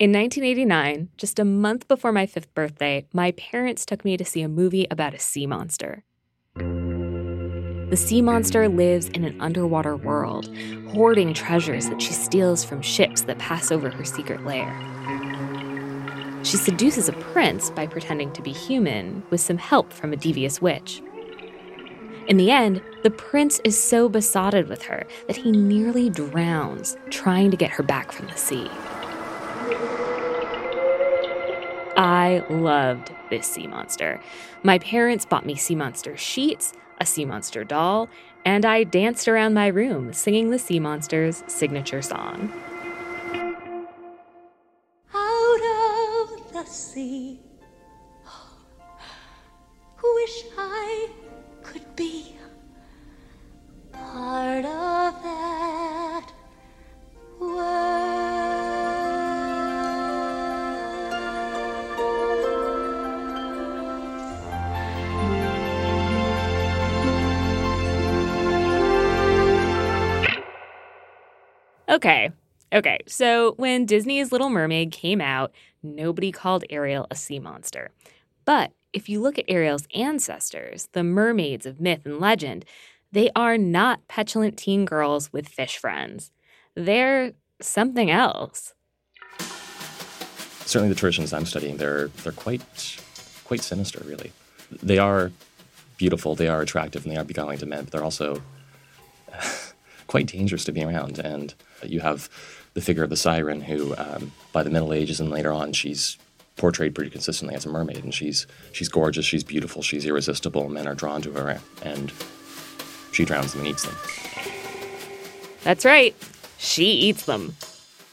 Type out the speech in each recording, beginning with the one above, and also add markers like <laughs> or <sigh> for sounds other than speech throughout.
In 1989, just a month before my fifth birthday, my parents took me to see a movie about a sea monster. The sea monster lives in an underwater world, hoarding treasures that she steals from ships that pass over her secret lair. She seduces a prince by pretending to be human with some help from a devious witch. In the end, the prince is so besotted with her that he nearly drowns trying to get her back from the sea. I loved this sea monster. My parents bought me sea monster sheets, a sea monster doll, and I danced around my room singing the sea monster's signature song. Out of the sea, Okay, okay. So when Disney's Little Mermaid came out, nobody called Ariel a sea monster. But if you look at Ariel's ancestors, the mermaids of myth and legend, they are not petulant teen girls with fish friends. They're something else. Certainly, the traditions I'm studying, they're they're quite quite sinister. Really, they are beautiful, they are attractive, and they are beguiling to men. But they're also quite dangerous to be around. And you have the figure of the siren, who, um, by the Middle Ages and later on, she's portrayed pretty consistently as a mermaid, and she's she's gorgeous, she's beautiful, she's irresistible. Men are drawn to her, and she drowns them and eats them. That's right. She eats them.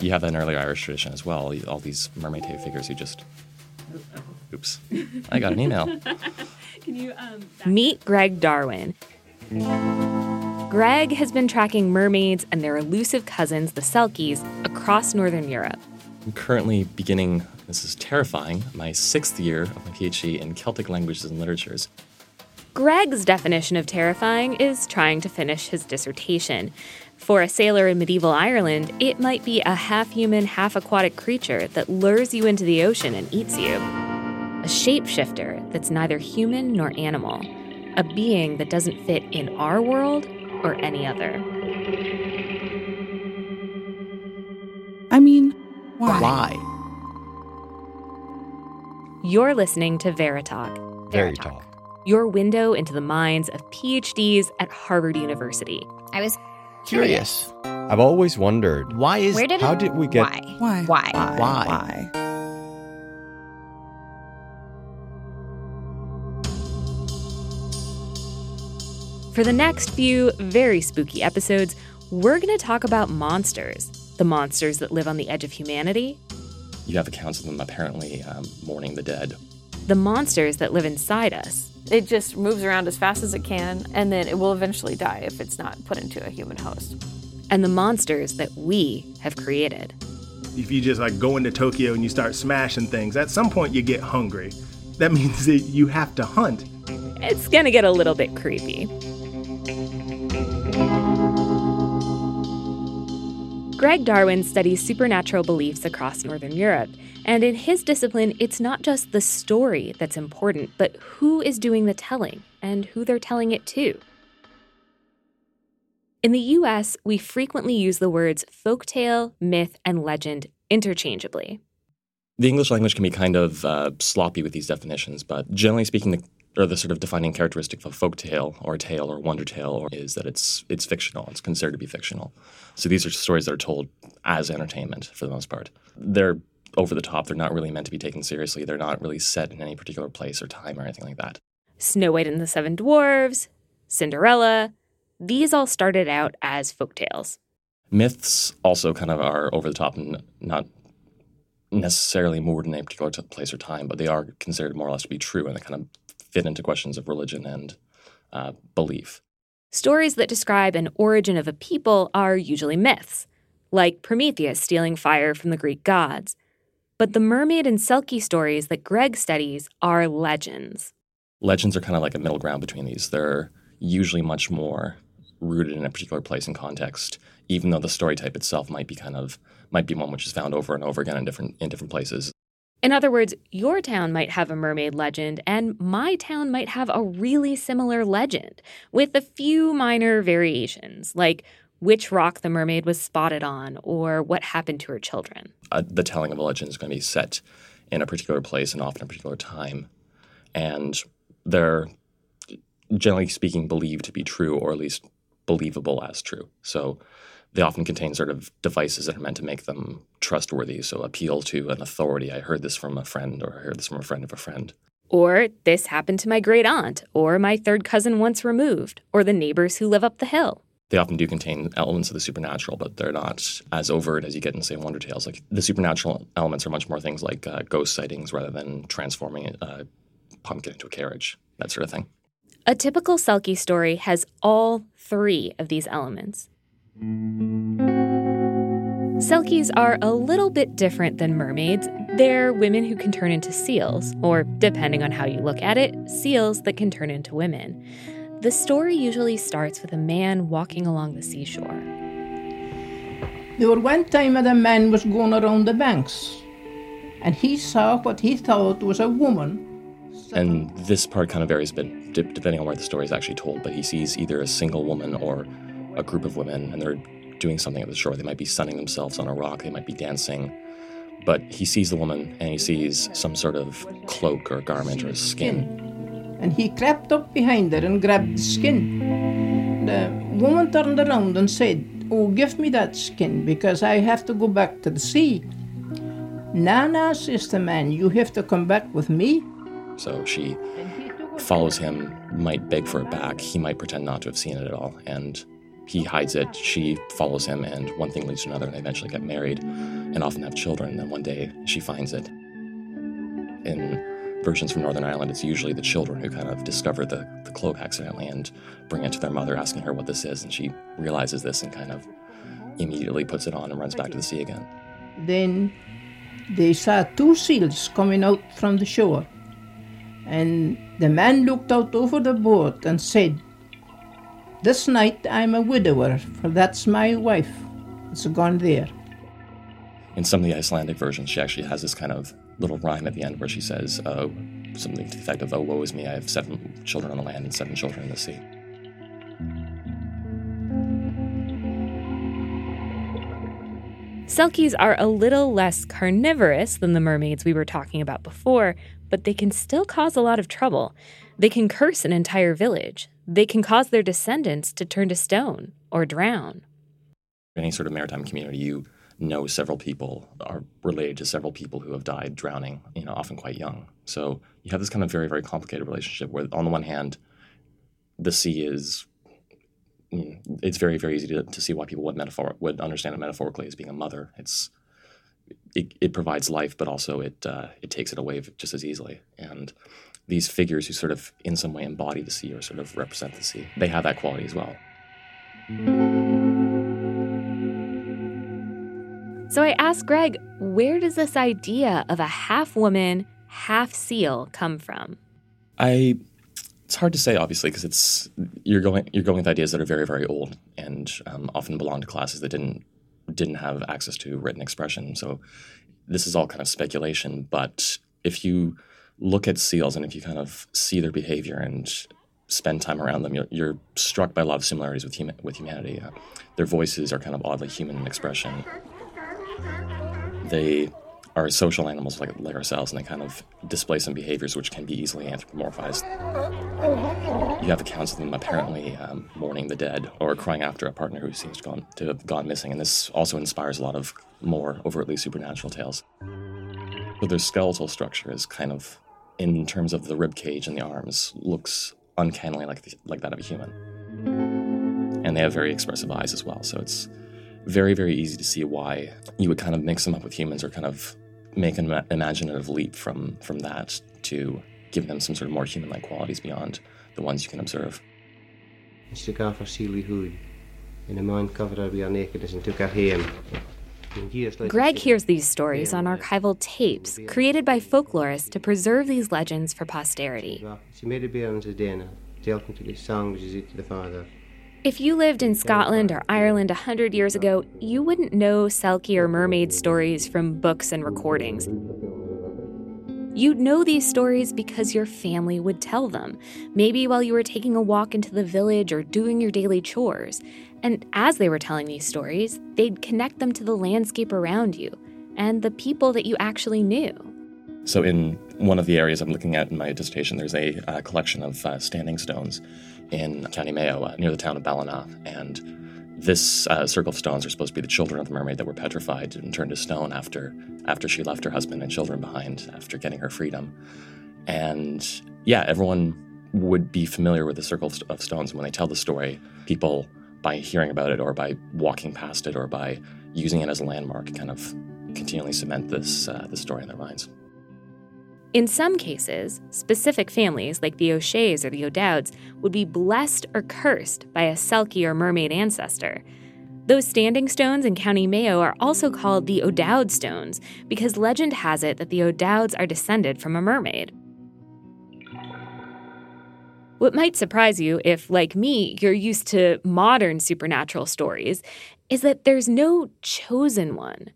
You have that in early Irish tradition as well. All these mermaid type figures who just. Oops. I got an email. <laughs> Can you um, meet Greg Darwin? Greg has been tracking mermaids and their elusive cousins, the Selkies, across Northern Europe. I'm currently beginning, this is terrifying, my sixth year of my PhD in Celtic languages and literatures. Greg's definition of terrifying is trying to finish his dissertation. For a sailor in medieval Ireland, it might be a half human, half aquatic creature that lures you into the ocean and eats you. A shapeshifter that's neither human nor animal. A being that doesn't fit in our world or any other. I mean, why? Why? You're listening to Veritalk. Veritalk. Your window into the minds of PhDs at Harvard University. I was Curious. I've always wondered Why is Where did how it, did we get Why? Why? Why? Why? Why? For the next few very spooky episodes, we're going to talk about monsters. The monsters that live on the edge of humanity, You have accounts of them apparently um, mourning the dead. the monsters that live inside us, It just moves around as fast as it can, and then it will eventually die if it's not put into a human host. and the monsters that we have created. If you just like go into Tokyo and you start smashing things, at some point you get hungry. That <laughs> means that you have to hunt. It's going to get a little bit creepy. Greg Darwin studies supernatural beliefs across Northern Europe, and in his discipline, it's not just the story that's important, but who is doing the telling and who they're telling it to. In the US, we frequently use the words folktale, myth, and legend interchangeably. The English language can be kind of uh, sloppy with these definitions, but generally speaking, the, or the sort of defining characteristic of a folk tale or a tale or a wonder tale is that it's it's fictional. It's considered to be fictional. So these are stories that are told as entertainment for the most part. They're over the top. They're not really meant to be taken seriously. They're not really set in any particular place or time or anything like that. Snow White and the Seven Dwarves, Cinderella, these all started out as folk tales. Myths also kind of are over the top and not necessarily moored in a particular place or time, but they are considered more or less to be true, and they kind of fit into questions of religion and uh, belief. Stories that describe an origin of a people are usually myths, like Prometheus stealing fire from the Greek gods. But the mermaid and Selkie stories that Greg studies are legends. Legends are kind of like a middle ground between these. They're usually much more rooted in a particular place and context. even though the story type itself might be kind of might be one which is found over and over again in different in different places. In other words, your town might have a mermaid legend, and my town might have a really similar legend, with a few minor variations, like which rock the mermaid was spotted on or what happened to her children. Uh, the telling of a legend is going to be set in a particular place and often a particular time. And they're, generally speaking, believed to be true or at least believable as true. So they often contain sort of devices that are meant to make them trustworthy. So appeal to an authority. I heard this from a friend, or I heard this from a friend of a friend. Or this happened to my great aunt, or my third cousin once removed, or the neighbors who live up the hill. They often do contain elements of the supernatural, but they're not as overt as you get in, say, Wonder Tales. Like the supernatural elements are much more things like uh, ghost sightings rather than transforming a pumpkin into a carriage, that sort of thing. A typical Selkie story has all three of these elements. Selkies are a little bit different than mermaids. They're women who can turn into seals, or depending on how you look at it, seals that can turn into women. The story usually starts with a man walking along the seashore. There was one time that a man was going around the banks, and he saw what he thought was a woman. And this part kind of varies a bit depending on where the story is actually told, but he sees either a single woman or a group of women, and they're doing something at the shore. They might be sunning themselves on a rock, they might be dancing. But he sees the woman and he sees some sort of cloak or garment or skin. And he crept up behind her and grabbed the skin. The woman turned around and said, Oh, give me that skin because I have to go back to the sea. Nana, sister man, you have to come back with me. So she follows him, might beg for it back. He might pretend not to have seen it at all. And he hides it. She follows him, and one thing leads to another, and they eventually get married and often have children. And then one day she finds it. In versions from Northern Ireland, it's usually the children who kind of discover the, the cloak accidentally and bring it to their mother, asking her what this is. And she realizes this and kind of immediately puts it on and runs back to the sea again. Then they saw two seals coming out from the shore. And the man looked out over the boat and said, This night I'm a widower, for that's my wife. It's gone there. In some of the Icelandic versions, she actually has this kind of little rhyme at the end where she says, oh, something to the effect of, oh, woe is me, I have seven children on the land and seven children in the sea. Selkies are a little less carnivorous than the mermaids we were talking about before, but they can still cause a lot of trouble. They can curse an entire village. They can cause their descendants to turn to stone or drown. Any sort of maritime community, you know several people, are related to several people who have died drowning, you know, often quite young. So you have this kind of very, very complicated relationship where, on the one hand, the sea is mm, it's very very easy to, to see why people would metaphor would understand it metaphorically as being a mother. It's it, it provides life, but also it uh, it takes it away just as easily. And these figures who sort of in some way embody the sea or sort of represent the sea, they have that quality as well. So I asked Greg, where does this idea of a half woman, half seal come from? I it's hard to say, obviously, because it's you're going you're going with ideas that are very very old and um, often belong to classes that didn't didn't have access to written expression. So this is all kind of speculation. But if you look at seals and if you kind of see their behavior and spend time around them, you're, you're struck by a lot of similarities with hum- with humanity. Uh, their voices are kind of oddly human in expression. They are social animals like, like ourselves, and they kind of display some behaviors which can be easily anthropomorphized. You have accounts of them apparently um, mourning the dead or crying after a partner who seems to, gone, to have gone missing, and this also inspires a lot of more overtly supernatural tales. But their skeletal structure is kind of, in terms of the rib cage and the arms, looks uncannily like the, like that of a human. And they have very expressive eyes as well, so it's very very easy to see why you would kind of mix them up with humans or kind of make an imaginative leap from from that to give them some sort of more human-like qualities beyond the ones you can observe. Greg hears these stories on archival tapes created by folklorists to preserve these legends for posterity. If you lived in Scotland or Ireland a hundred years ago, you wouldn't know Selkie or mermaid stories from books and recordings. You'd know these stories because your family would tell them, maybe while you were taking a walk into the village or doing your daily chores. And as they were telling these stories, they'd connect them to the landscape around you and the people that you actually knew. So, in one of the areas I'm looking at in my dissertation, there's a uh, collection of uh, standing stones in County Mayo uh, near the town of Ballina. And this uh, circle of stones are supposed to be the children of the mermaid that were petrified and turned to stone after, after she left her husband and children behind after getting her freedom. And yeah, everyone would be familiar with the circle of stones. When they tell the story, people, by hearing about it or by walking past it or by using it as a landmark, kind of continually cement this, uh, this story in their minds. In some cases, specific families like the O'Sheas or the O'Dowds would be blessed or cursed by a Selkie or mermaid ancestor. Those standing stones in County Mayo are also called the O'Dowd stones because legend has it that the O'Dowds are descended from a mermaid. What might surprise you if, like me, you're used to modern supernatural stories is that there's no chosen one.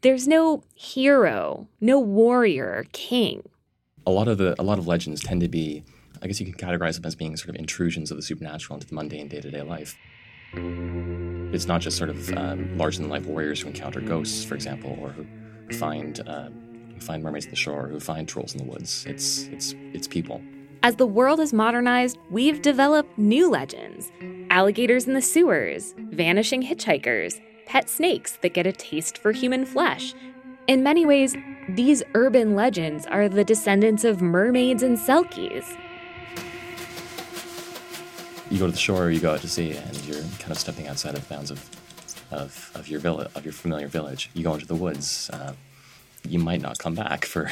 There's no hero, no warrior, king a lot of the a lot of legends tend to be, I guess you could categorize them as being sort of intrusions of the supernatural into the mundane day to day life. It's not just sort of um, larger than life warriors who encounter ghosts, for example, or who find uh, who find mermaids at the shore, who find trolls in the woods. It's it's it's people. As the world has modernized, we've developed new legends alligators in the sewers, vanishing hitchhikers, pet snakes that get a taste for human flesh, in many ways, these urban legends are the descendants of mermaids and selkies. You go to the shore, you go out to sea, and you're kind of stepping outside of the bounds of, of, of your village, of your familiar village. You go into the woods. Uh, you might not come back for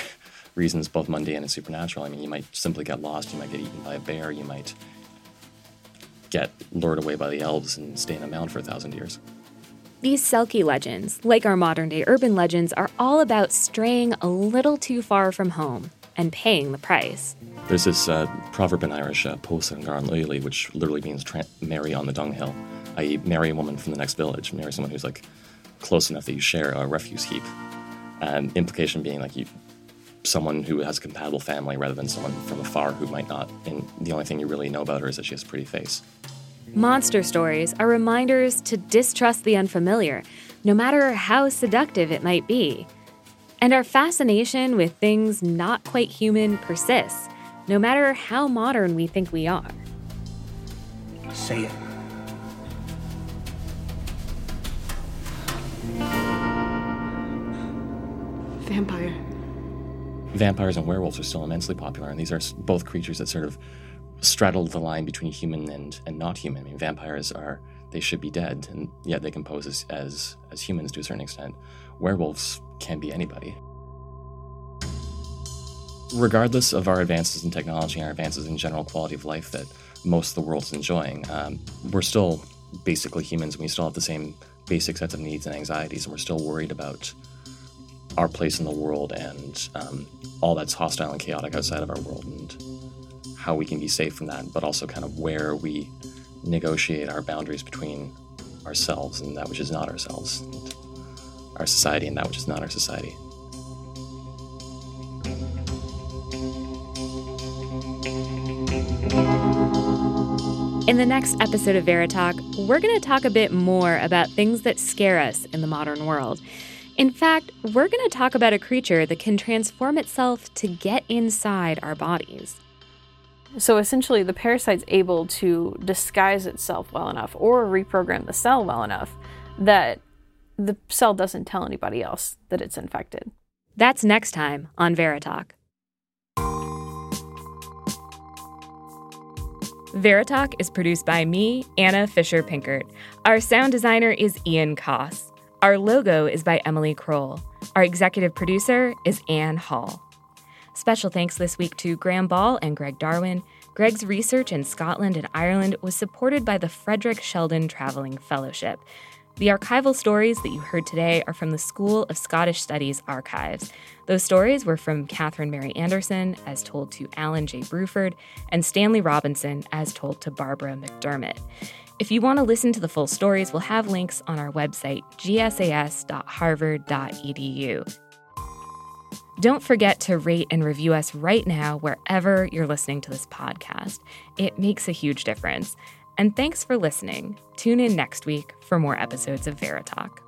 reasons both mundane and supernatural. I mean, you might simply get lost. You might get eaten by a bear. You might get lured away by the elves and stay in a mound for a thousand years. These Selkie legends, like our modern day urban legends, are all about straying a little too far from home and paying the price. There's this uh, proverb in Irish, uh, which literally means tra- marry on the dunghill, i.e., marry a woman from the next village, marry someone who's like close enough that you share a refuse heap. And implication being like you, someone who has a compatible family rather than someone from afar who might not. And the only thing you really know about her is that she has a pretty face. Monster stories are reminders to distrust the unfamiliar, no matter how seductive it might be. And our fascination with things not quite human persists, no matter how modern we think we are. Say it. Vampire. Vampires and werewolves are still immensely popular, and these are both creatures that sort of straddle the line between human and, and not human. I mean, vampires are they should be dead, and yet they can pose as, as as humans to a certain extent. Werewolves can be anybody. Regardless of our advances in technology and our advances in general quality of life that most of the world's enjoying, um, we're still basically humans, and we still have the same basic sets of needs and anxieties, and we're still worried about our place in the world and um, all that's hostile and chaotic outside of our world. And how we can be safe from that, but also kind of where we negotiate our boundaries between ourselves and that which is not ourselves, and our society and that which is not our society. In the next episode of Veritalk, we're going to talk a bit more about things that scare us in the modern world. In fact, we're going to talk about a creature that can transform itself to get inside our bodies. So essentially, the parasite's able to disguise itself well enough or reprogram the cell well enough that the cell doesn't tell anybody else that it's infected. That's next time on Veritalk. Veritalk is produced by me, Anna Fisher Pinkert. Our sound designer is Ian Coss. Our logo is by Emily Crowell. Our executive producer is Ann Hall. Special thanks this week to Graham Ball and Greg Darwin. Greg's research in Scotland and Ireland was supported by the Frederick Sheldon Traveling Fellowship. The archival stories that you heard today are from the School of Scottish Studies archives. Those stories were from Catherine Mary Anderson, as told to Alan J. Bruford, and Stanley Robinson, as told to Barbara McDermott. If you want to listen to the full stories, we'll have links on our website, gsas.harvard.edu. Don't forget to rate and review us right now wherever you're listening to this podcast. It makes a huge difference. And thanks for listening. Tune in next week for more episodes of Veritalk.